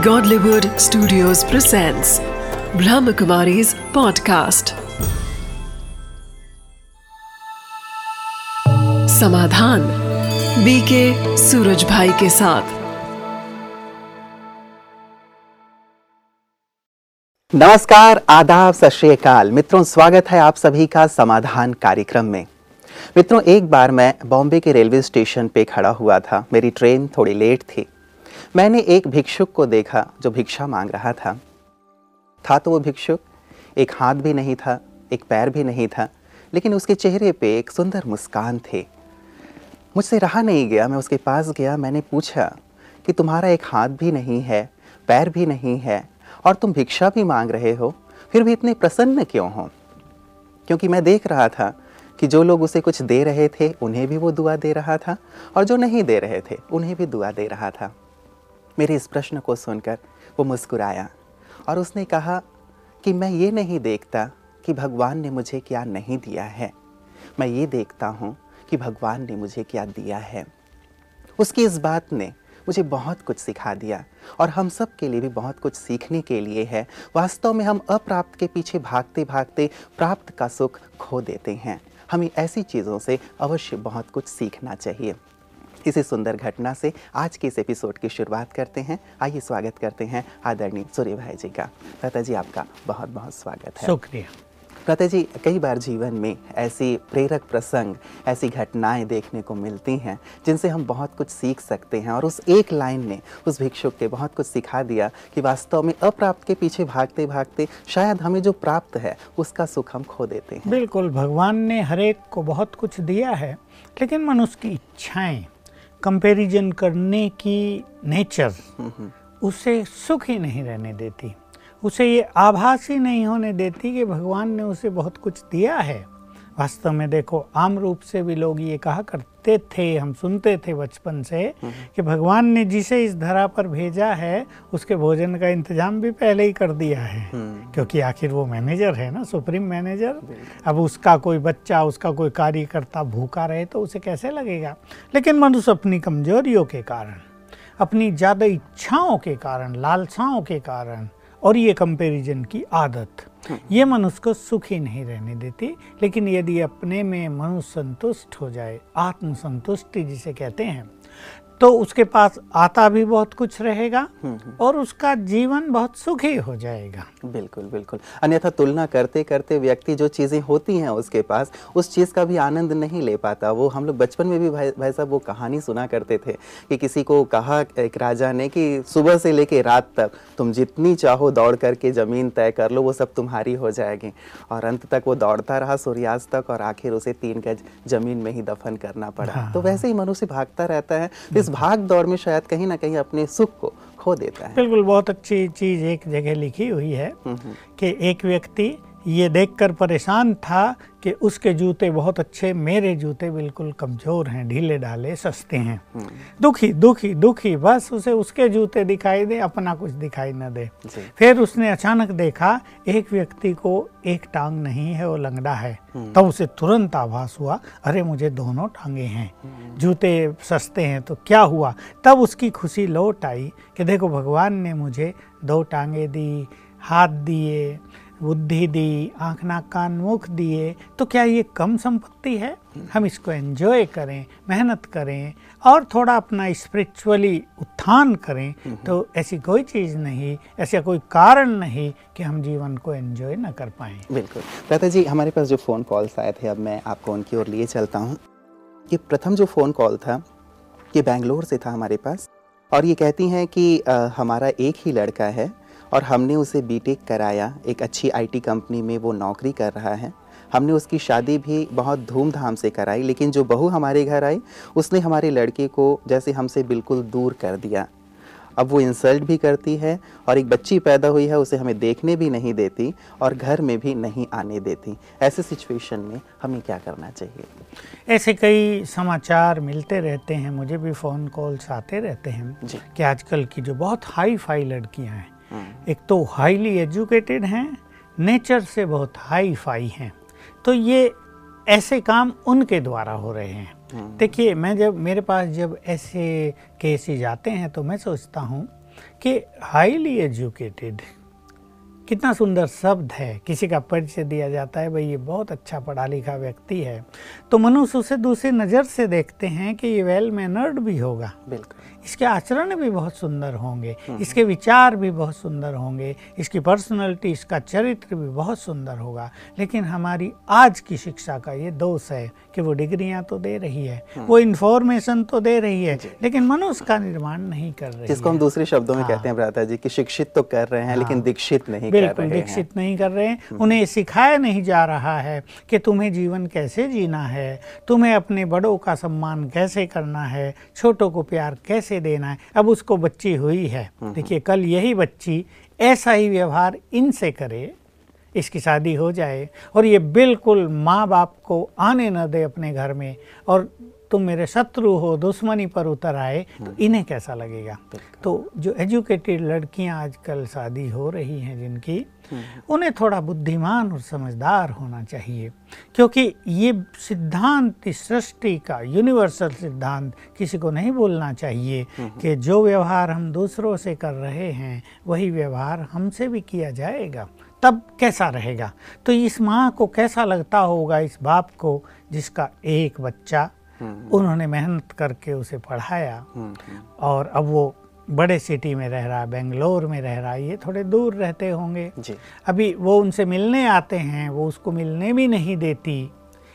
Godlywood Studios presents Brahmakumari's podcast. Samadhan BK Suraj भाई के साथ। नमस्कार, आदाब, सत श्री अकाल। मित्रों, स्वागत है आप सभी का समाधान कार्यक्रम में। मित्रों, एक बार मैं बॉम्बे के रेलवे स्टेशन पे खड़ा हुआ था। मेरी ट्रेन थोड़ी लेट थी। मैंने एक भिक्षुक को देखा जो भिक्षा मांग रहा था। था तो वो भिक्षुक, एक हाथ भी नहीं था, एक पैर भी नहीं था, लेकिन उसके चेहरे पे एक सुंदर मुस्कान थे। मुझसे रहा नहीं गया, मैं उसके पास गया, मैंने पूछा कि तुम्हारा एक हाथ भी नहीं है, पैर भी नहीं है, और तुम भिक्षा भी मांग रहे हो, फिर भी इतने प्रसन्न क्यों हो? क्योंकि मैं देख रहा था कि जो लोग उसे कुछ दे रहे थे, उन्हें भी वो दुआ दे रहा था, और जो नहीं दे रहे थे, उन्हें भी दुआ दे रहा था। मेरे इस प्रश्न को सुनकर वो मुस्कुराया और उसने कहा कि मैं ये नहीं देखता कि भगवान ने मुझे क्या नहीं दिया है। मैं ये देखता हूँ कि भगवान ने मुझे क्या दिया है। उसकी इस बात ने मुझे बहुत कुछ सिखा दिया और हम सब के लिए भी बहुत कुछ सीखने के लिए है। वास्तव में हम अप्राप्त के पीछे भागते भागते प्राप्त का सुख खो देते हैं। हमें ऐसी चीज़ों से अवश्य बहुत कुछ सीखना चाहिए। इसी सुंदर घटना से आज के इस एपिसोड की शुरुआत करते हैं। आइए स्वागत करते हैं आदरणीय सूर्य भाई जी का। लता जी आपका बहुत बहुत स्वागत है। शुक्रिया। लता जी कई बार जीवन में ऐसी प्रेरक प्रसंग ऐसी घटनाएँ देखने को मिलती हैं जिनसे हम बहुत कुछ सीख सकते हैं और उस एक लाइन ने उस भिक्षुक के बहुत कुछ सिखा दिया कि वास्तव में अप्राप्त के पीछे भागते भागते शायद हमें जो प्राप्त है उसका सुख हम खो देते हैं। बिल्कुल भगवान ने हर एक को बहुत कुछ दिया है लेकिन मनुष्य की इच्छाएँ कंपैरिजन करने की नेचर उसे सुख ही नहीं रहने देती। उसे ये आभास ही नहीं होने देती कि भगवान ने उसे बहुत कुछ दिया है। वास्तव में देखो आम रूप से भी लोग ये कहा करते थे हम सुनते थे बचपन से कि भगवान ने जिसे इस धरा पर भेजा है उसके भोजन का इंतज़ाम भी पहले ही कर दिया है। क्योंकि आखिर वो मैनेजर है ना सुप्रीम मैनेजर। अब उसका कोई बच्चा उसका कोई कार्यकर्ता भूखा रहे तो उसे कैसे लगेगा? लेकिन मनुष्य अपनी कमजोरियों के कारण अपनी ज़्यादा इच्छाओं के कारण लालसाओं के कारण और ये कंपैरिजन की आदत। ये मनुष्य को सुखी नहीं रहने देती लेकिन यदि अपने में मनुष्य संतुष्ट हो जाए आत्मसंतुष्टि जिसे कहते हैं तो उसके पास आता भी बहुत कुछ रहेगा हम्म, हम्म। और उसका जीवन बहुत सुखी हो जाएगा। बिल्कुल बिल्कुल। अन्यथा तुलना करते करते व्यक्ति जो चीज़ें होती हैं उसके पास उस चीज़ का भी आनंद नहीं ले पाता। वो हम लोग बचपन में भी भाई भाई साहब वो कहानी सुना करते थे कि किसी को कहा एक राजा ने कि सुबह से लेके रात तक तुम जितनी चाहो दौड़ करके ज़मीन तय कर लो वो सब तुम्हारी हो जाएगी। और अंत तक वो दौड़ता रहा सूर्यास्त तक और आखिर उसे तीन गज ज़मीन में ही दफन करना पड़ा। हाँ। तो वैसे ही मनुष्य भागता रहता है। इस भाग दौड़ में शायद कहीं ना कहीं अपने सुख को खो देता है बिल्कुल बहुत अच्छी चीज़ एक जगह लिखी हुई है हम्म, हम्म। कि एक व्यक्ति ये देखकर परेशान था कि उसके जूते बहुत अच्छे मेरे जूते बिल्कुल कमज़ोर हैं ढीले डाले सस्ते हैं। दुखी दुखी दुखी बस उसे उसके जूते दिखाई दे अपना कुछ दिखाई न दे। फिर उसने अचानक देखा एक व्यक्ति को एक टांग नहीं है वो लंगड़ा है। तब उसे तुरंत आभास हुआ अरे मुझे दोनों टांगे हैं। जूते सस्ते हैं तो क्या हुआ? तब उसकी खुशी लौट आई कि देखो भगवान ने मुझे दो टांगे दी हाथ दिए बुद्धि दी आँख नाक कान मुख दिए तो क्या ये कम संपत्ति है? हम इसको एंजॉय करें मेहनत करें और थोड़ा अपना स्पिरिचुअली उत्थान करें तो ऐसी कोई चीज़ नहीं ऐसा कोई कारण नहीं कि हम जीवन को एंजॉय ना कर पाएँ। बिल्कुल। लता जी हमारे पास जो फ़ोन कॉल्स आए थे अब मैं आपको उनकी ओर लिए चलता हूँ। ये प्रथम जो फ़ोन कॉल था ये बेंगलोर से था हमारे पास। और ये कहती हैं कि अ, हमारा एक ही लड़का है और हमने उसे बीटेक कराया एक अच्छी आईटी कंपनी में वो नौकरी कर रहा है। हमने उसकी शादी भी बहुत धूमधाम से कराई लेकिन जो बहू हमारे घर आई उसने हमारे लड़के को जैसे हमसे बिल्कुल दूर कर दिया। अब वो इंसल्ट भी करती है और एक बच्ची पैदा हुई है उसे हमें देखने भी नहीं देती और घर में भी नहीं आने देती। ऐसे सिचुएशन में हमें क्या करना चाहिए? ऐसे कई समाचार मिलते रहते हैं मुझे भी फ़ोन कॉल्स आते रहते हैं। जी। कि आजकल की जो बहुत हाई फाई लड़कियाँ हैं एक तो हाईली एजुकेटेड हैं नेचर से बहुत हाई फाई हैं। तो ये ऐसे काम उनके द्वारा हो रहे हैं। देखिए मैं जब मेरे पास जब ऐसे केसेज आते हैं तो मैं सोचता हूँ कि हाईली एजुकेटेड कितना सुंदर शब्द है। किसी का परिचय दिया जाता है भाई ये बहुत अच्छा पढ़ा लिखा व्यक्ति है। तो मनुष्य उसे दूसरी नज़र से देखते हैं कि ये वेल मैनर्ड भी होगा। बिल्कुल। इसके आचरण भी बहुत सुंदर होंगे इसके विचार भी बहुत सुंदर होंगे इसकी पर्सनैलिटी इसका चरित्र भी बहुत सुंदर होगा। लेकिन हमारी आज की शिक्षा का ये दोष है कि वो डिग्रियाँ तो दे रही है वो इन्फॉर्मेशन तो दे रही है लेकिन मनुष्य का निर्माण नहीं कर रही जिसको हम दूसरे शब्दों में हाँ। कहते हैं भ्राता जी कि शिक्षित तो कर रहे हैं लेकिन दीक्षित नहीं कर बिल्कुल रहे दीक्षित नहीं कर रहे हैं। उन्हें सिखाया नहीं जा रहा है कि तुम्हें जीवन कैसे जीना है तुम्हें अपने बड़ों का सम्मान कैसे करना है छोटों को प्यार कैसे देना है। अब उसको बच्ची हुई है। देखिए कल यही बच्ची ऐसा ही व्यवहार इनसे करे इसकी शादी हो जाए और ये बिल्कुल माँ बाप को आने न दे अपने घर में और तुम मेरे शत्रु हो दुश्मनी पर उतर आए तो इन्हें कैसा लगेगा? तो जो एजुकेटेड लड़कियाँ आजकल शादी हो रही हैं जिनकी उन्हें थोड़ा बुद्धिमान और समझदार होना चाहिए क्योंकि ये सिद्धांत इस सृष्टि का यूनिवर्सल सिद्धांत किसी को नहीं बोलना चाहिए कि जो व्यवहार हम दूसरों से कर रहे हैं वही व्यवहार हमसे भी किया जाएगा तब कैसा रहेगा? तो इस माँ को कैसा लगता होगा इस बाप को जिसका एक बच्चा उन्होंने मेहनत करके उसे पढ़ाया। और अब वो बड़े सिटी में रह रहा है बेंगलोर में रह रहा है ये थोड़े दूर रहते होंगे। जी। अभी वो उनसे मिलने आते हैं वो उसको मिलने भी नहीं देती।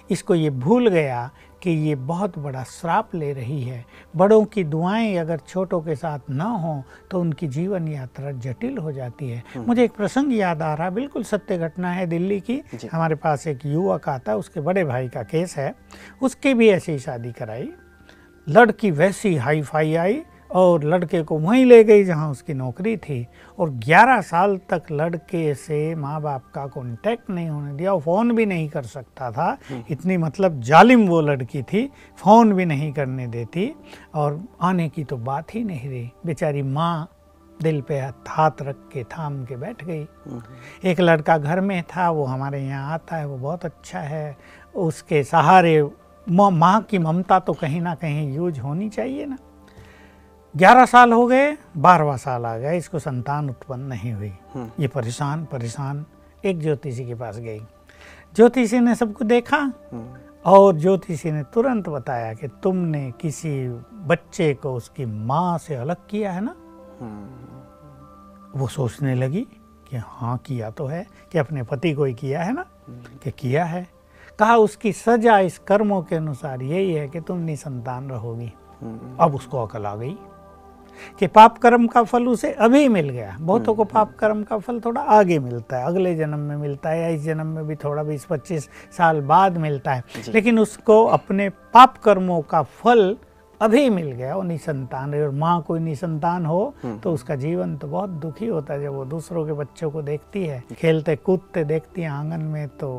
इसको ये भूल गया कि ये बहुत बड़ा श्राप ले रही है। बड़ों की दुआएँ अगर छोटों के साथ ना हों तो उनकी जीवन यात्रा जटिल हो जाती है। मुझे एक प्रसंग याद आ रहा बिल्कुल सत्य घटना है दिल्ली की। हमारे पास एक युवक आता उसके बड़े भाई का केस है। उसके भी ऐसी ही शादी कराई। लड़की वैसी हाई फाई आई और लड़के को वहीं ले गई जहाँ उसकी नौकरी थी। और 11 साल तक लड़के से माँ बाप का कांटेक्ट नहीं होने दिया और फ़ोन भी नहीं कर सकता था। इतनी मतलब जालिम वो लड़की थी फ़ोन भी नहीं करने देती। और आने की तो बात ही नहीं रही। बेचारी माँ दिल पे हाथ रख के थाम के बैठ गई। एक लड़का घर में था वो हमारे यहाँ आता है वो बहुत अच्छा है। उसके सहारे माँ माँ की ममता तो कहीं ना कहीं यूज़ होनी चाहिए ना। ग्यारह साल हो गए बारहवा साल आ गया इसको संतान उत्पन्न नहीं हुई। ये परेशान परेशान एक ज्योतिषी के पास गई। ज्योतिषी ने सबको देखा और ज्योतिषी ने तुरंत बताया कि तुमने किसी बच्चे को उसकी माँ से अलग किया है ना? वो सोचने लगी कि हाँ किया तो है कि अपने पति को ही किया है ना? कि किया है। कहा उसकी सजा इस कर्मों के अनुसार यही है कि तुम निसंतान रहोगी। अब उसको अकल आ गई। कि पाप कर्म का फल उसे अभी मिल गया। बहुतों को पाप कर्म का फल थोड़ा आगे मिलता है अगले जन्म में मिलता है या इस जन्म में भी थोड़ा बीस पच्चीस साल बाद मिलता है। लेकिन उसको अपने पाप कर्मों का फल अभी मिल गया वो निसंतान और माँ कोई निसंतान हो तो उसका जीवन तो बहुत दुखी होता है जब वो दूसरों के बच्चों को देखती है। खेलते कूदते देखती है आँगन में तो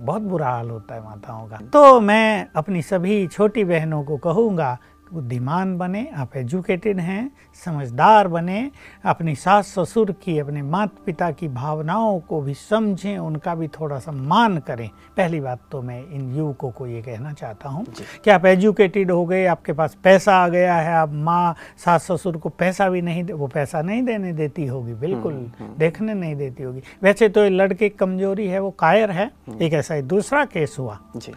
बहुत बुरा हाल होता है माताओं का। तो मैं अपनी सभी छोटी बहनों को कहूँगा बुद्धिमान बने आप एजुकेटेड हैं समझदार बने अपनी सास ससुर की अपने माता पिता की भावनाओं को भी समझें उनका भी थोड़ा सम्मान करें। पहली बात तो मैं इन युवकों को ये कहना चाहता हूँ कि आप एजुकेटेड हो गए आपके पास पैसा आ गया है आप माँ सास ससुर को पैसा भी नहीं वो पैसा नहीं देने देती होगी बिल्कुल देखने नहीं देती होगी। वैसे तो ये लड़के कमज़ोरी है वो कायर है एक ऐसा ही दूसरा केस हुआ। जी।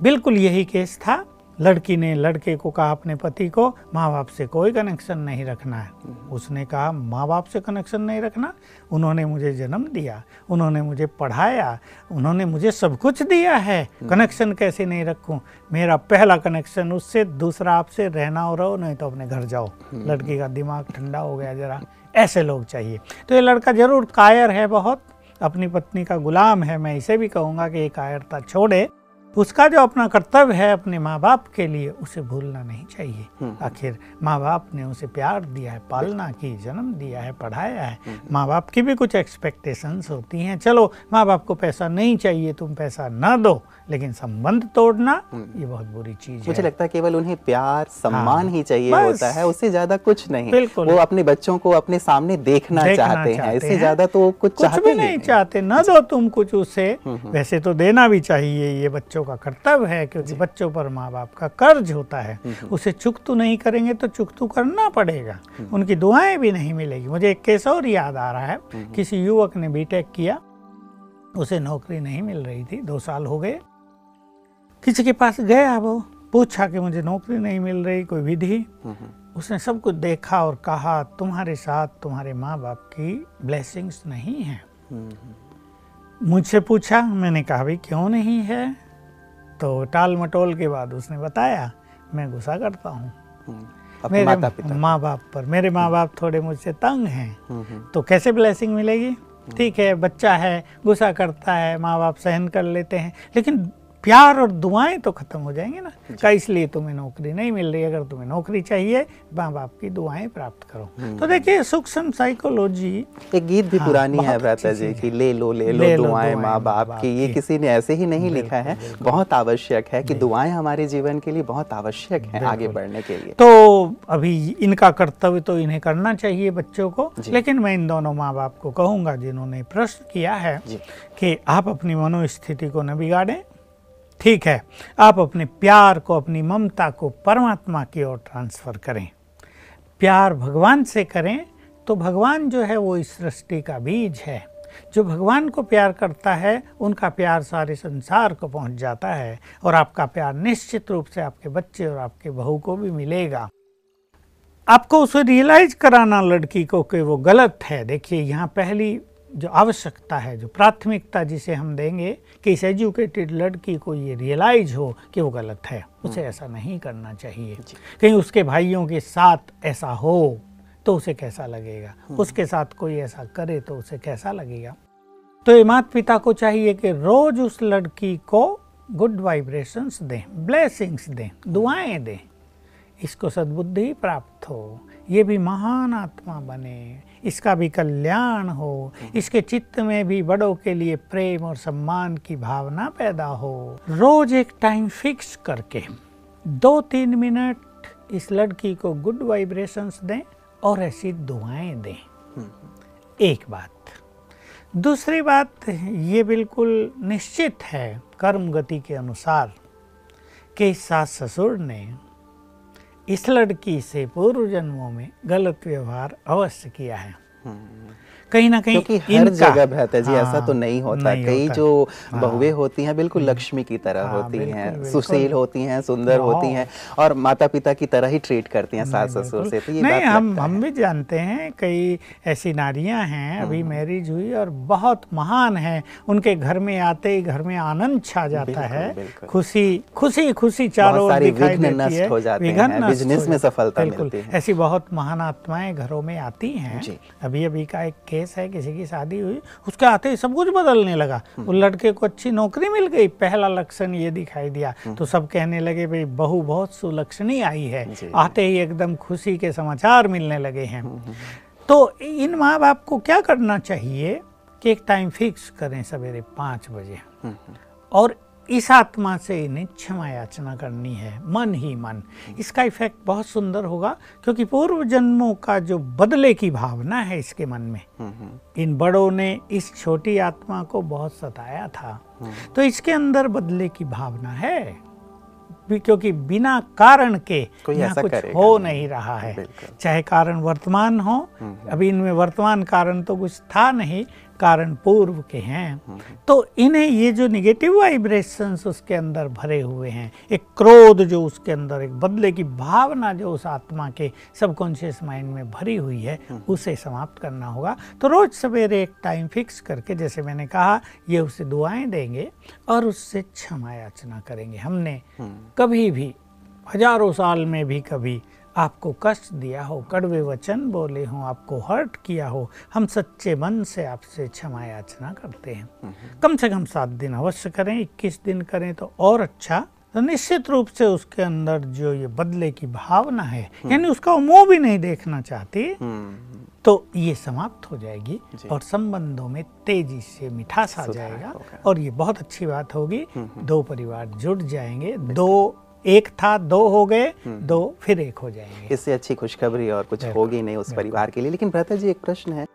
बिल्कुल यही केस था लड़की ने लड़के को कहा अपने पति को माँ बाप से कोई कनेक्शन नहीं रखना है। उसने कहा माँ बाप से कनेक्शन नहीं रखना। उन्होंने मुझे जन्म दिया उन्होंने मुझे पढ़ाया उन्होंने मुझे सब कुछ दिया है। कनेक्शन कैसे नहीं रखूँ? मेरा पहला कनेक्शन उससे दूसरा आपसे रहना हो रहो नहीं तो अपने घर जाओ। लड़की का दिमाग ठंडा हो गया जरा। ऐसे लोग चाहिए। तो ये लड़का ज़रूर कायर है बहुत। अपनी पत्नी का गुलाम है मैं इसे भी कहूँगा कि ये कायरता छोड़े। उसका जो अपना कर्तव्य है अपने माँ बाप के लिए उसे भूलना नहीं चाहिए। आखिर माँ बाप ने उसे प्यार दिया है पालना की जन्म दिया है पढ़ाया है। माँ बाप की भी कुछ एक्सपेक्टेशंस होती हैं। चलो माँ बाप को पैसा नहीं चाहिए तुम पैसा ना दो। लेकिन संबंध तोड़ना ये बहुत बुरी चीज़ है। मुझे लगता है केवल उन्हें प्यार सम्मान हाँ, ही चाहिए होता है उससे ज़्यादा कुछ नहीं। वो अपने बच्चों को अपने सामने देखना, देखना चाहते हैं इससे ज़्यादा तो कुछ कुछ चाहते भी ही नहीं चाहते। न दो तुम कुछ उसे वैसे तो देना भी चाहिए ये बच्चों का कर्तव्य है क्योंकि बच्चों पर माँ बाप का कर्ज होता है। उसे चुकतू नहीं करेंगे तो चुकतू करना पड़ेगा। उनकी दुआएँ भी नहीं मिलेगी। मुझे एक केस और याद आ रहा है। किसी युवक ने बीटेक किया। उसे नौकरी नहीं मिल रही थी। दो साल हो गए। किसी के पास गया वो पूछा कि मुझे नौकरी नहीं मिल रही कोई विधि। उसने सब कुछ देखा और कहा तुम्हारे साथ तुम्हारे माँ बाप की ब्लेसिंग्स नहीं है। मुझसे पूछा मैंने कहा भाई क्यों नहीं है? तो टाल मटोल के बाद उसने बताया मैं गुस्सा करता हूँ। पिता मेरे माँ बाप पर मेरे माँ बाप थोड़े मुझसे तंग हैं। तो कैसे ब्लेसिंग मिलेगी? ठीक है बच्चा है गुस्सा करता है माँ बाप सहन कर लेते हैं। लेकिन प्यार और दुआएँ तो खत्म हो जाएँगे ना। का इसलिए तुम्हें नौकरी नहीं मिल रही अगर तुम्हें नौकरी चाहिए माँ बाप की दुआएँ प्राप्त करो। तो देखिए सूक्ष्म साइकोलॉजी एक गीत भी हाँ, पुरानी है व्रता जी कि। ले लो ले लो लो दुआएँ माँ बाप की। ये किसी ने ऐसे ही नहीं लिखा है। बहुत आवश्यक है कि दुआएँ हमारे जीवन के लिए बहुत आवश्यक है आगे बढ़ने के लिए। तो अभी इनका कर्तव्य तो इन्हें करना चाहिए बच्चों को लेकिन मैं इन दोनों माँ बाप को कहूँगा जिन्होंने प्रश्न किया है। कि आप अपनी मनोस्थिति को न बिगाड़ें। ठीक है, आप अपने प्यार को, अपनी ममता को परमात्मा की ओर ट्रांसफ़र करें। प्यार भगवान से करें तो भगवान जो है वो इस सृष्टि का बीज है। जो भगवान को प्यार करता है, उनका प्यार सारे संसार को पहुँच जाता है और आपका प्यार निश्चित रूप से आपके बच्चे और आपके बहू को भी मिलेगा। आपको उसे रियलाइज़ कराना लड़की को कि वो गलत है। देखिए, यहाँ पहली जो आवश्यकता है जो प्राथमिकता जिसे हम देंगे कि इस एजुकेटेड लड़की को ये रियलाइज़ हो कि वो गलत है उसे ऐसा नहीं करना चाहिए। कहीं उसके भाइयों के साथ ऐसा हो तो उसे कैसा लगेगा? उसके साथ कोई ऐसा करे तो उसे कैसा लगेगा? तो ये माता पिता को चाहिए कि रोज उस लड़की को गुड वाइब्रेशंस दें ब्लेसिंग्स दें दुआएँ दें। इसको सद्बुद्धि प्राप्त हो ये भी महान आत्मा बने। इसका भी कल्याण हो इसके चित्त में भी बड़ों के लिए प्रेम और सम्मान की भावना पैदा हो। रोज एक टाइम फिक्स करके दो तीन मिनट इस लड़की को गुड वाइब्रेशंस दें और ऐसी दुआएँ दें। एक बात। दूसरी बात ये बिल्कुल निश्चित है कर्म गति के अनुसार कि सास ससुर ने इस लड़की से पूर्व जन्मों में गलत व्यवहार अवश्य किया है। कहीं ना कहीं क्योंकि हर जगह भ्राता जी ऐसा तो हाँ, नहीं होता नहीं कई होता। जो हाँ। बहुएँ होती हैं बिल्कुल लक्ष्मी की तरह हाँ, होती हैं सुशील होती हैं सुंदर होती हाँ। हैं और माता पिता की तरह ही ट्रीट करती हैं सास ससुर से तो ये नहीं बात हम हम है। भी जानते हैं कई ऐसी नारियाँ हैं अभी मैरिज हुई और बहुत महान है उनके घर में आते ही घर में आनंद छा जाता है खुशी खुशी खुशी चारों ओर दिखाई विघ्न देती नष्ट है हो हैं, बिज़नेस में सफलता मिलती है। ऐसी बहुत महान आत्माएँ घरों में आती हैं। अभी अभी का एक केस है किसी की शादी हुई उसके आते ही सब कुछ बदलने लगा। वो लड़के को अच्छी नौकरी मिल गई पहला लक्षण ये दिखाई दिया। तो सब कहने लगे भाई बहू बहुत सुलक्षणी आई है। आते ही एकदम खुशी के समाचार मिलने लगे हैं। तो इन माँ बाप को क्या करना चाहिए कि एक टाइम फिक्स करें सवेरे पाँच बजे? और इस आत्मा से इन्हें क्षमा याचना करनी है। मन ही मन। इसका इफ़ेक्ट बहुत सुंदर होगा क्योंकि पूर्व जन्मों का जो बदले की भावना है इसके मन में इन बड़ों ने इस छोटी आत्मा को बहुत सताया था। तो इसके अंदर बदले की भावना है क्योंकि बिना कारण के यहाँ कुछ हो नहीं। नहीं रहा है। चाहे कारण वर्तमान हो अभी इनमें वर्तमान कारण तो कुछ था नहीं कारण पूर्व के हैं। तो इन्हें ये जो निगेटिव वाइब्रेशंस उसके अंदर भरे हुए हैं, एक क्रोध जो उसके अंदर, एक बदले की भावना जो उस आत्मा के सबकॉन्शियस माइंड में भरी हुई है, उसे समाप्त करना होगा। तो रोज सवेरे एक टाइम फिक्स करके, जैसे मैंने कहा, ये उसे दुआएँ देंगे और उससे क्षमा याचना करेंगे। हमने कभी भी, हज़ारों साल में भी कभी आपको कष्ट दिया हो कड़वे वचन बोले हों आपको हर्ट किया हो हम सच्चे मन से आपसे क्षमा याचना करते हैं। कम से कम सात दिन अवश्य करें इक्कीस दिन करें तो और अच्छा। तो निश्चित रूप से उसके अंदर जो ये बदले की भावना है यानी उसका मुँह भी नहीं देखना चाहती हम्म, तो ये समाप्त हो जाएगी और संबंधों में तेज़ी से मिठास आ जाएगा और ये बहुत अच्छी बात होगी। दो परिवार जुड़ जाएँगे दो एक था दो हो गए दो फिर एक हो जाएँगे। इससे अच्छी खुशखबरी और कुछ होगी नहीं उस परिवार के लिए। लेकिन भ्राता जी एक प्रश्न है।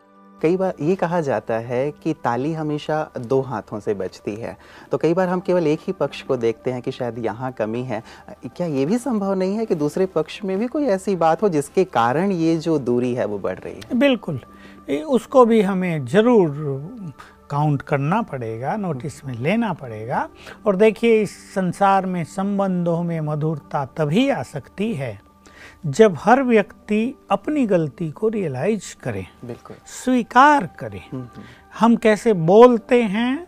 कई बार ये कहा जाता है कि ताली हमेशा दो हाथों से बजती है। तो कई बार हम केवल एक ही पक्ष को देखते हैं कि शायद यहाँ कमी है। क्या ये भी संभव नहीं है कि दूसरे पक्ष में भी कोई ऐसी बात हो जिसके कारण ये जो दूरी है वो बढ़ रही है? बिल्कुल। उसको भी हमें ज़रूर काउंट करना पड़ेगा नोटिस में लेना पड़ेगा। और देखिए इस संसार में संबंधों में मधुरता तभी आ सकती है जब हर व्यक्ति अपनी गलती को रियलाइज़ करे बिल्कुल। स्वीकार करे। हम्म, हम्म। हम कैसे बोलते हैं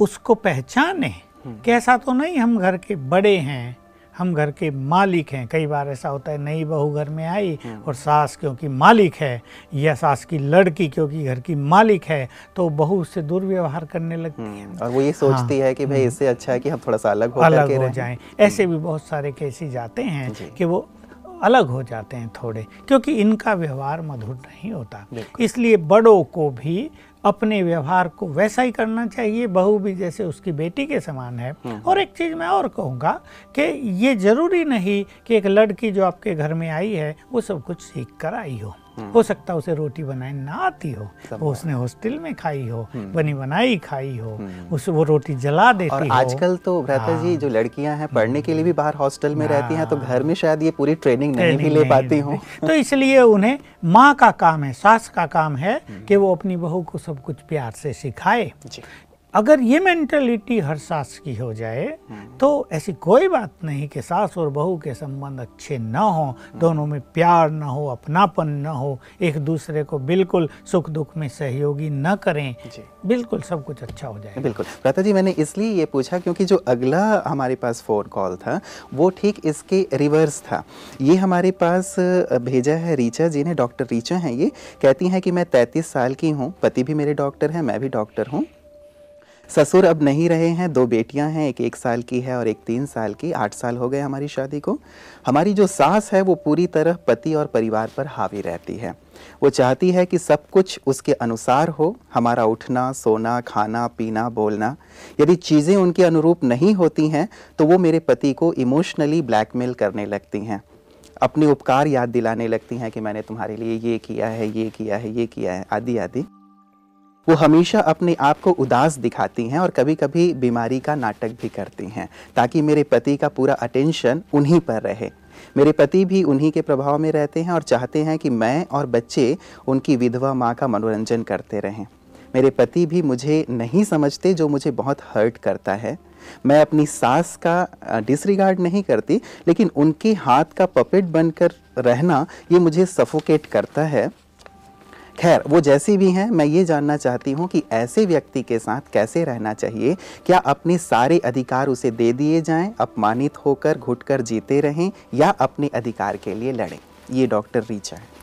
उसको पहचाने। हम्म। कैसा तो नहीं हम घर के बड़े हैं हम घर के मालिक हैं। कई बार ऐसा होता है नई बहू घर में आई और सास क्योंकि मालिक है या सास की लड़की क्योंकि घर की मालिक है तो बहू उससे दुर्व्यवहार करने लगती है और वो ये सोचती हाँ, है कि भाई इससे अच्छा है कि हम थोड़ा सा अलग हो अलग हो जाएँ। ऐसे भी बहुत सारे केसेस जाते हैं कि वो अलग हो जाते हैं थोड़े क्योंकि इनका व्यवहार मधुर नहीं होता। इसलिए बड़ों को भी अपने व्यवहार को वैसा ही करना चाहिए बहू भी जैसे उसकी बेटी के समान है हम्म। और एक चीज़ मैं और कहूँगा कि ये ज़रूरी नहीं कि एक लड़की जो आपके घर में आई है वो सब कुछ सीख कर आई हो। हो सकता है उसे रोटी बनाई ना आती हो वो उसने हॉस्टल में खाई हो हम्म। बनी बनाई खाई हो हम्म। उस वो रोटी जला देती और हो। आजकल तो भ्राता जी हाँ। जो लड़कियाँ हैं पढ़ने के लिए भी बाहर हॉस्टल में रहती हैं तो घर में शायद ये पूरी ट्रेनिंग नहीं भी ले पाती हो। तो इसलिए उन्हें माँ का काम है सास का काम है कि वो अपनी बहू को सब कुछ प्यार से सिखाए। अगर ये मेंटेलिटी हर सास की हो जाए हम्म। तो ऐसी कोई बात नहीं कि सास और बहू के संबंध अच्छे ना हो हम्म। दोनों में प्यार न हो अपनापन न हो एक दूसरे को बिल्कुल सुख दुख में सहयोगी न करें बिल्कुल सब कुछ अच्छा हो जाए बिल्कुल। प्रता जी मैंने इसलिए ये पूछा क्योंकि जो अगला हमारे पास फ़ोन कॉल था वो ठीक इसके रिवर्स था। ये हमारे पास भेजा है रीचा जी ने डॉक्टर रीचा हैं ये। कहती हैं कि मैं तैंतीस साल की हूँ पति भी मेरे डॉक्टर हैं मैं भी डॉक्टर हूँ। ससुर अब नहीं रहे हैं, दो बेटियाँ हैं, एक एक साल की है और एक तीन साल की, आठ साल हो गए हमारी शादी को। हमारी जो सास है, वो पूरी तरह पति और परिवार पर हावी रहती है। वो चाहती है कि सब कुछ उसके अनुसार हो, हमारा उठना, सोना, खाना, पीना, बोलना। यदि चीज़ें उनके अनुरूप नहीं होती हैं तो वो मेरे पति को इमोशनली ब्लैकमेल करने लगती हैं। अपने उपकार याद दिलाने लगती हैं कि मैंने तुम्हारे लिए ये किया है, ये किया है, ये किया है, आदि आदि। वो हमेशा अपने आप को उदास दिखाती हैं और कभी कभी बीमारी का नाटक भी करती हैं, ताकि मेरे पति का पूरा अटेंशन उन्हीं पर रहे। मेरे पति भी उन्हीं के प्रभाव में रहते हैं और चाहते हैं कि मैं और बच्चे उनकी विधवा माँ का मनोरंजन करते रहें। मेरे पति भी मुझे नहीं समझते जो मुझे बहुत हर्ट करता है। मैं अपनी सास का डिसरिगार्ड नहीं करती, लेकिन उनके हाथ का पपेट बनकर रहना ये मुझे सफोकेट करता है। खैर वो जैसी भी हैं मैं ये जानना चाहती हूँ कि ऐसे व्यक्ति के साथ कैसे रहना चाहिए? क्या अपने सारे अधिकार उसे दे दिए जाएँ अपमानित होकर घुटकर जीते रहें या अपने अधिकार के लिए लड़ें? ये डॉक्टर रीचा है।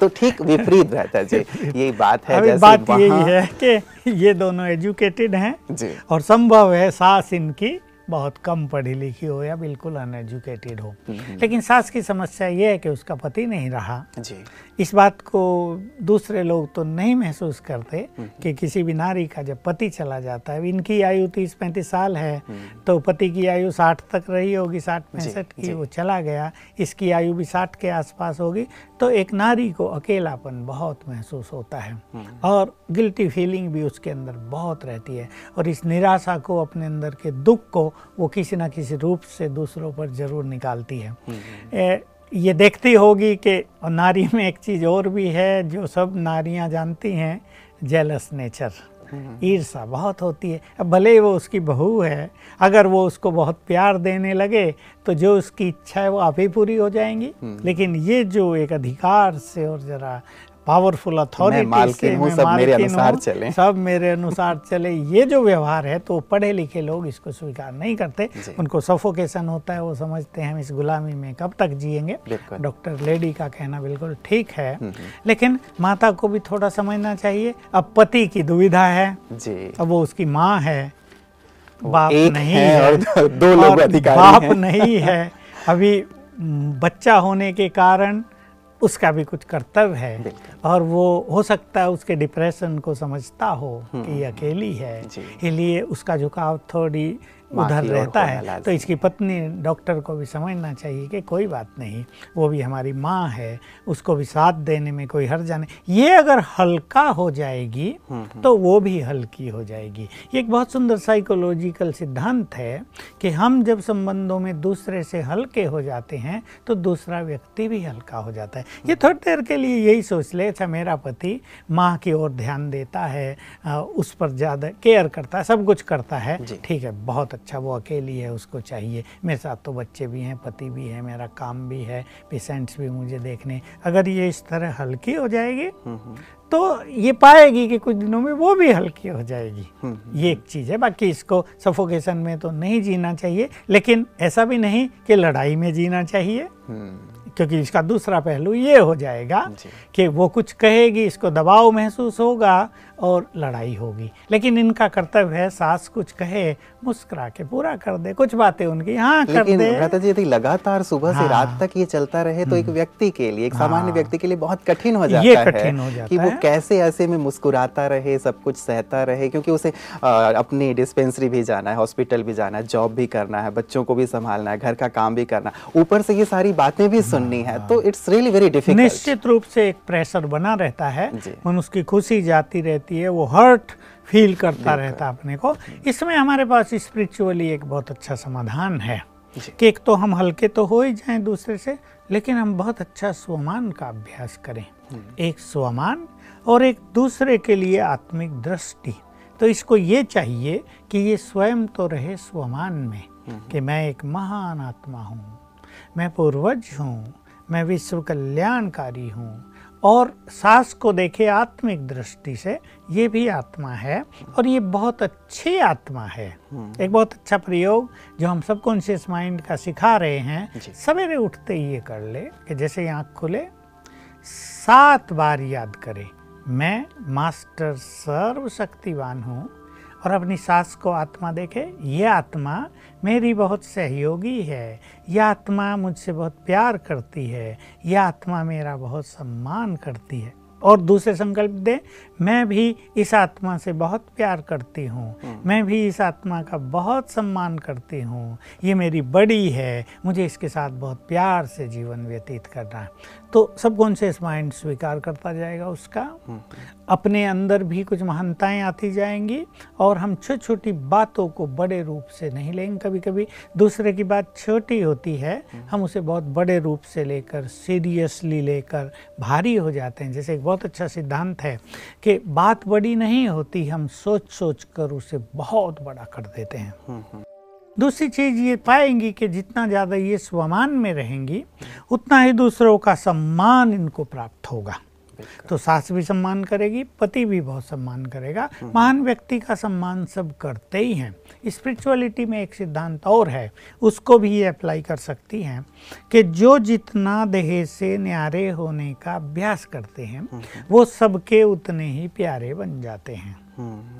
तो ठीक विपरीत रहता जी। ये बात है जैसे बात यही है कि ये दोनों एजुकेटेड हैं जी। और संभव है सास इनकी बहुत कम पढ़ी लिखी हो या बिल्कुल अनएजुकेटेड हो। हम्म। लेकिन सास की समस्या ये है कि उसका पति नहीं रहा। जी। इस बात को दूसरे लोग तो नहीं महसूस करते हम्म। कि किसी भी नारी का जब पति चला जाता है इनकी आयु तीस पैंतीस साल है हम्म। तो पति की आयु साठ तक रही होगी साठ पैंसठ की वो चला गया इसकी आयु भी साठ के आसपास होगी तो एक नारी को अकेलापन बहुत महसूस होता है हम्म। और गिल्टी फीलिंग भी उसके अंदर बहुत रहती है और इस निराशा को अपने अंदर के दुख को वो किसी ना किसी रूप से दूसरों पर ज़रूर निकालती है ये देखती होगी कि नारी में एक चीज़ और भी है जो सब नारियाँ जानती हैं जेलस नेचर। ईर्षा बहुत होती है अब भले ही वो उसकी बहू है अगर वो उसको बहुत प्यार देने लगे तो जो उसकी इच्छा है वो आप ही पूरी हो जाएँगी हम्म। लेकिन ये जो एक अधिकार से और जरा पावरफुल अथॉरिटी सब मेरे अनुसार चले। सब मेरे अनुसार चले। ये जो व्यवहार है तो पढ़े लिखे लोग इसको स्वीकार नहीं करते। उनको सफोकेशन होता है वो समझते हैं हम इस गुलामी में कब तक जिएँगे। डॉक्टर लेडी का कहना बिल्कुल ठीक है। हम्म, हम्म। लेकिन माता को भी थोड़ा समझना चाहिए अब पति की दुविधा है जी। अब वो उसकी माँ है बाप नहीं है, है और दो लोग अधिकारी बाप नहीं है। अभी बच्चा होने के कारण उसका भी कुछ कर्तव्य है। और वो हो सकता है उसके डिप्रेशन को समझता हो कि ये हम्म। अकेली है। इसलिए उसका झुकाव थोड़ी उधर रहता है तो इसकी पत्नी डॉक्टर को भी समझना चाहिए कि कोई बात नहीं वो भी हमारी माँ है उसको भी साथ देने में कोई हर्जा नहीं। ये अगर हल्का हो जाएगी तो वो भी हल्की हो जाएगी। ये एक बहुत सुंदर साइकोलॉजिकल सिद्धांत है कि हम जब संबंधों में दूसरे से हल्के हो जाते हैं तो दूसरा व्यक्ति भी हल्का हो जाता है। ये थोड़ी देर के लिए यही सोच ले अच्छा मेरा पति माँ की ओर ध्यान देता है उस पर ज़्यादा केयर करता है सब कुछ करता है। ठीक है बहुत अच्छा वो अकेली है उसको चाहिए। मेरे साथ तो बच्चे भी हैं पति भी है मेरा काम भी है पेशेंट्स भी मुझे देखने। अगर ये इस तरह हल्की हो जाएगी तो ये पाएगी कि कुछ दिनों में वो भी हल्की हो जाएगी। ये एक चीज़ है बाकी इसको सफोकेशन में तो नहीं जीना चाहिए लेकिन ऐसा भी नहीं कि लड़ाई में जीना चाहिए क्योंकि इसका दूसरा पहलू ये हो जाएगा कि वो कुछ कहेगी इसको दबाव महसूस होगा और लड़ाई होगी लेकिन इनका कर्तव्य है सास कुछ कहे मुस्कुरा के पूरा कर दे कुछ बातें उनकी हाँ कर दे भ्राता जी यदि लगातार सुबह हाँ, से हाँ। रात तक ये चलता रहे तो एक व्यक्ति के लिए एक सामान्य हाँ। व्यक्ति के लिए बहुत कठिन हो जाता ये है कठिन हो जाता कि वो है। कैसे ऐसे में मुस्कुराता रहे सब कुछ सहता रहे क्योंकि उसे अपनी डिस्पेंसरी भी जाना है हॉस्पिटल भी जाना है जॉब भी करना है बच्चों को भी संभालना है घर का काम भी करना है ऊपर से ये सारी बातें भी सुननी है तो इट्स रियली वेरी डिफ़िकल्ट निश्चित रूप से एक प्रेशर बना रहता है। मनुष्य खुशी जाती रहती है वो हर्ट फील करता रहता अपने को। इसमें हमारे पास स्पिरिचुअली एक बहुत अच्छा समाधान है कि एक तो हम हल्के तो हो ही जाएँ दूसरे से लेकिन हम बहुत अच्छा स्वमान का अभ्यास करें। एक स्वमान और एक दूसरे के लिए आत्मिक दृष्टि। तो इसको ये चाहिए कि ये स्वयं तो रहे स्वमान में कि मैं एक महान आत्मा हूँ मैं पूर्वज हूँ मैं विश्व कल्याणकारी हूँ और सास को देखे आत्मिक दृष्टि से ये भी आत्मा है और ये बहुत अच्छी आत्मा है। एक बहुत अच्छा प्रयोग जो हम सब कॉन्शियस माइंड का सिखा रहे हैं। सवेरे उठते ही ये कर ले कि जैसे आँख खुले सात बार याद करें मैं मास्टर सर्वशक्तिवान हूँ। और अपनी सास को आत्मा देखे ये आत्मा मेरी बहुत सहयोगी है। यह आत्मा मुझसे बहुत प्यार करती है। यह आत्मा मेरा बहुत सम्मान करती है। और दूसरे संकल्प दे मैं भी इस आत्मा से बहुत प्यार करती हूँ। मैं भी इस आत्मा का बहुत सम्मान करती हूँ। ये मेरी बड़ी है। मुझे इसके साथ बहुत प्यार से जीवन व्यतीत करना है। तो सबकॉन्शियस माइंड स्वीकार करता जाएगा उसका? अपने अंदर भी कुछ महानताएँ आती जाएँगी और हम छोटी छोटी बातों को बड़े रूप से नहीं लेंगे कभी कभी दूसरे की बात छोटी होती है, हम उसे बहुत बड़े रूप से लेकर सीरियसली लेकर भारी हो जाते हैं। जैसे एक बहुत अच्छा सिद्धांत है कि बात बड़ी नहीं होती, हम सोच सोच कर उसे बहुत बड़ा कर देते हैं। दूसरी चीज़ ये पाएँगी कि जितना ज़्यादा ये स्वमान में रहेंगी उतना ही दूसरों का सम्मान इनको प्राप्त होगा। तो सास भी सम्मान करेगी पति भी बहुत सम्मान करेगा। महान व्यक्ति का सम्मान सब करते ही हैं। स्पिरिचुअलिटी में एक सिद्धांत और है उसको भी ये अप्लाई कर सकती हैं कि जो जितना दहेज से न्यारे होने का अभ्यास करते हैं वो सबके उतने ही प्यारे बन जाते हैं।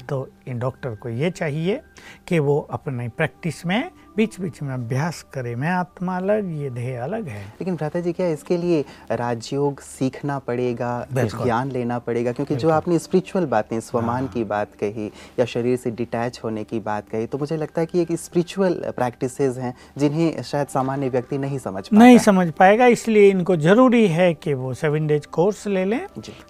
तो इन डॉक्टर को ये चाहिए कि वो अपने प्रैक्टिस में बीच बीच में अभ्यास करें। मैं आत्मा अलग ये देह अलग है। लेकिन भ्राता जी क्या इसके लिए राजयोग सीखना पड़ेगा ज्ञान लेना पड़ेगा? क्योंकि जो आपने स्पिरिचुअल बातें स्वमान की बात कही या शरीर से डिटैच होने की बात कही तो मुझे लगता है कि एक स्पिरिचुअल प्रैक्टिसेस हैं जिन्हें शायद सामान्य व्यक्ति नहीं समझ नहीं समझ पाएगा इसलिए इनको ज़रूरी है कि वो सेवन डेज़ कोर्स ले लें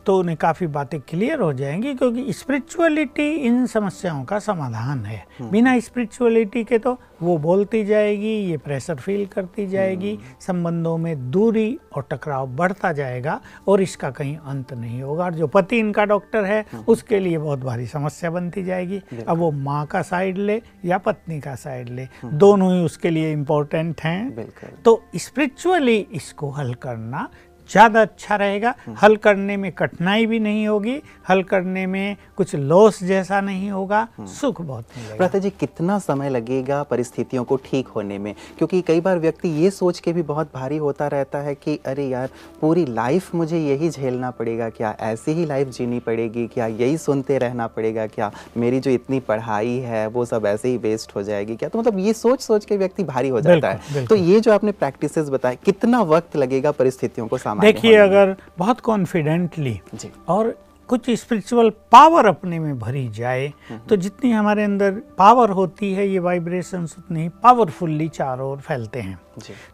तो उन्हें काफ़ी बातें क्लियर हो जाएँगी क्योंकि स्पिरिचुअलिटी इन समस्याओं का समाधान है। बिना स्पिरिचुअलिटी के तो वो बोलती जाएगी ये प्रेशर फील करती जाएगी संबंधों में दूरी और टकराव बढ़ता जाएगा और इसका कहीं अंत नहीं होगा। और जो पति इनका डॉक्टर है उसके लिए बहुत भारी समस्या बनती जाएगी। अब वो माँ का साइड ले या पत्नी का साइड ले दोनों ही उसके लिए इम्पोर्टेंट हैं। तो स्पिरिचुअली इसको हल करना ज़्यादा अच्छा रहेगा। हल करने में कठिनाई भी नहीं होगी हल करने में कुछ लॉस जैसा नहीं होगा। सुख बहुत मिलेगा जी कितना समय लगेगा परिस्थितियों को ठीक होने में? क्योंकि कई बार व्यक्ति ये सोच के भी बहुत भारी होता रहता है कि अरे यार पूरी लाइफ मुझे यही झेलना पड़ेगा क्या? ऐसी ही लाइफ जीनी पड़ेगी क्या? यही सुनते रहना पड़ेगा क्या? मेरी जो इतनी पढ़ाई है वो सब ऐसे ही वेस्ट हो जाएगी क्या? तो मतलब ये सोच सोच के व्यक्ति भारी हो जाता है। तो ये जो आपने प्रैक्टिस बताए कितना वक्त लगेगा परिस्थितियों को सामान्य देखिए अगर बहुत कॉन्फिडेंटली और कुछ स्पिरिचुअल पावर अपने में भरी जाए तो जितनी हमारे अंदर पावर होती है ये वाइब्रेशंस उतनी ही पावरफुल्ली चारों ओर फैलते हैं।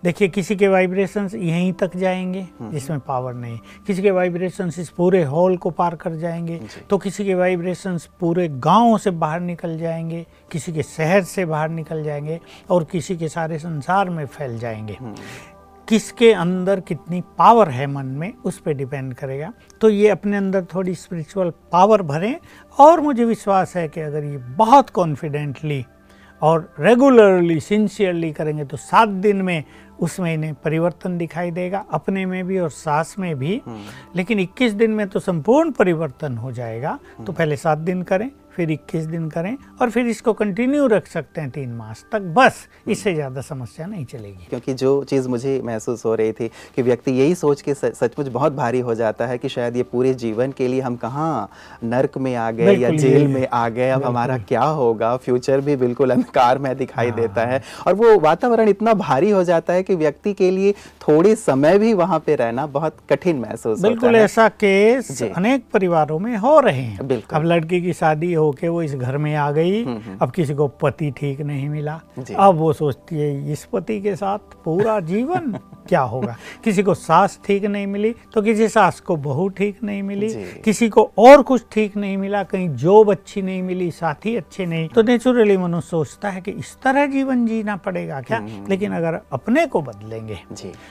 देखिए किसी के वाइब्रेशंस यहीं तक जाएँगे जिसमें पावर नहीं। किसी के वाइब्रेशंस इस पूरे हॉल को पार कर जाएँगे तो किसी के वाइब्रेशंस पूरे गाँव से बाहर निकल जाएँगे किसी के शहर से बाहर निकल जाएँगे और किसी के सारे संसार में फैल जाएँगे। किसके अंदर कितनी पावर है मन में उस पर डिपेंड करेगा। तो ये अपने अंदर थोड़ी स्पिरिचुअल पावर भरें और मुझे विश्वास है कि अगर ये बहुत कॉन्फिडेंटली और रेगुलरली सिंसियरली करेंगे तो सात दिन में उसमें इन्हें परिवर्तन दिखाई देगा अपने में भी और सास में भी। लेकिन 21 दिन में तो संपूर्ण परिवर्तन हो जाएगा तो पहले सात दिन करें फिर 21 दिन करें और फिर इसको कंटिन्यू रख सकते हैं तीन मास तक। बस इससे ज़्यादा समस्या नहीं चलेगी। क्योंकि जो चीज़ मुझे महसूस हो रही थी कि व्यक्ति यही सोच के सचमुच बहुत भारी हो जाता है कि शायद ये पूरे जीवन के लिए हम कहाँ नर्क में आ गए या जेल में आ गए अब हमारा क्या होगा? फ्यूचर भी बिल्कुल अंधकार में दिखाई देता है। और वो वातावरण इतना भारी हो जाता है कि व्यक्ति के लिए थोड़े समय भी वहाँ पे रहना बहुत कठिन महसूस बिल्कुल ऐसा केस अनेक परिवारों में हो रहे हैं। अब लड़की की शादी होके वो इस घर में आ गई। अब किसी को पति ठीक नहीं मिला। अब वो सोचती है इस पति के साथ पूरा जीवन क्या होगा? किसी को सास ठीक नहीं मिली तो किसी सास को बहू ठीक नहीं मिली। किसी को और कुछ ठीक नहीं मिला कहीं जॉब अच्छी नहीं मिली साथी अच्छे नहीं। तो नेचुरली मनुष्य सोचता है कि इस तरह जीवन जीना पड़ेगा क्या? लेकिन अगर अपने को बदलेंगे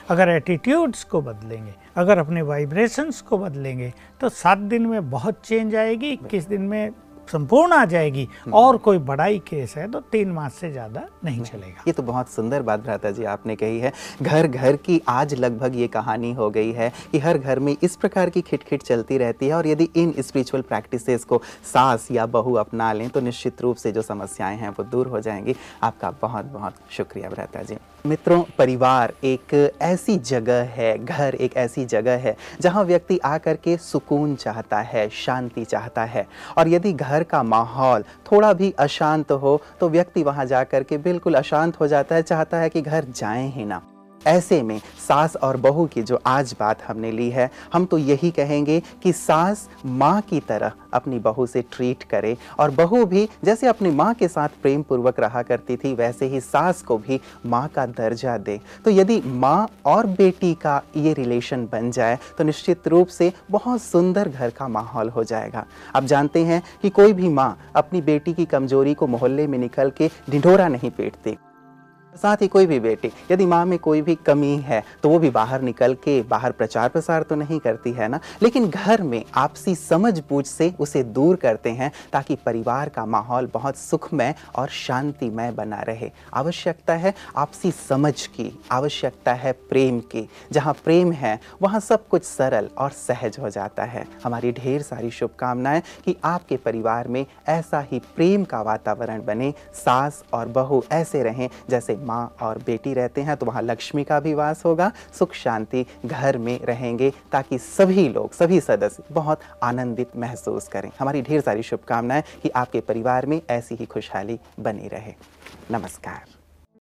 अगर एटीट्यूड्स को बदलेंगे अगर अपने वाइब्रेशंस को बदलेंगे तो सात दिन में बहुत चेंज आएगी इक्कीस दिन में संपूर्ण आ जाएगी। और कोई बड़ाई केस है तो तीन मास से ज़्यादा नहीं चलेगा। ये तो बहुत सुंदर बात भ्राता जी आपने कही है। घर घर की आज लगभग ये कहानी हो गई है कि हर घर में इस प्रकार की खिटखिट चलती रहती है और यदि इन स्पिरिचुअल प्रैक्टिसेस को सास या बहू अपना लें तो निश्चित रूप से जो समस्याएँ हैं वो दूर हो जाएँगी। आपका बहुत बहुत शुक्रिया भ्राता जी। मित्रों, परिवार एक ऐसी जगह है, घर एक ऐसी जगह है, जहाँ व्यक्ति आकर के सुकून चाहता है, शांति चाहता है। और यदि घर का माहौल थोड़ा भी अशांत हो तो व्यक्ति वहाँ जाकर के बिल्कुल अशांत हो जाता है, चाहता है कि घर जाए ही ना। ऐसे में सास और बहू की जो आज बात हमने ली है, हम तो यही कहेंगे कि सास माँ की तरह अपनी बहू से ट्रीट करे। और बहू भी जैसे अपनी माँ के साथ प्रेम पूर्वक रहा करती थी, वैसे ही सास को भी माँ का दर्जा दे। तो यदि माँ और बेटी का ये रिलेशन बन जाए तो निश्चित रूप से बहुत सुंदर घर का माहौल हो जाएगा। आप जानते हैं कि कोई भी माँ अपनी बेटी की कमज़ोरी को मोहल्ले में निकल के ढिढोरा नहीं पीटती। साथ ही कोई भी बेटी, यदि माँ में कोई भी कमी है तो वो भी बाहर निकल के बाहर प्रचार प्रसार तो नहीं करती, है ना? लेकिन घर में आपसी समझ बूझ से उसे दूर करते हैं, ताकि परिवार का माहौल बहुत सुखमय और शांतिमय बना रहे। आवश्यकता है आपसी समझ की, आवश्यकता है प्रेम की। जहाँ प्रेम है, वहाँ सब कुछ सरल और सहज हो जाता है। हमारी ढेर सारी शुभकामनाएँ कि आपके परिवार में ऐसा ही प्रेम का वातावरण बने, सास और बहू ऐसे रहें, जैसे माँ और बेटी रहते हैं तो वहाँ लक्ष्मी का भी वास होगा। सुख शांति घर में रहेंगे ताकि सभी लोग, सभी सदस्य बहुत आनंदित महसूस करें। हमारी ढेर सारी शुभकामनाएँ कि आपके परिवार में ऐसी ही खुशहाली बनी रहे। नमस्कार।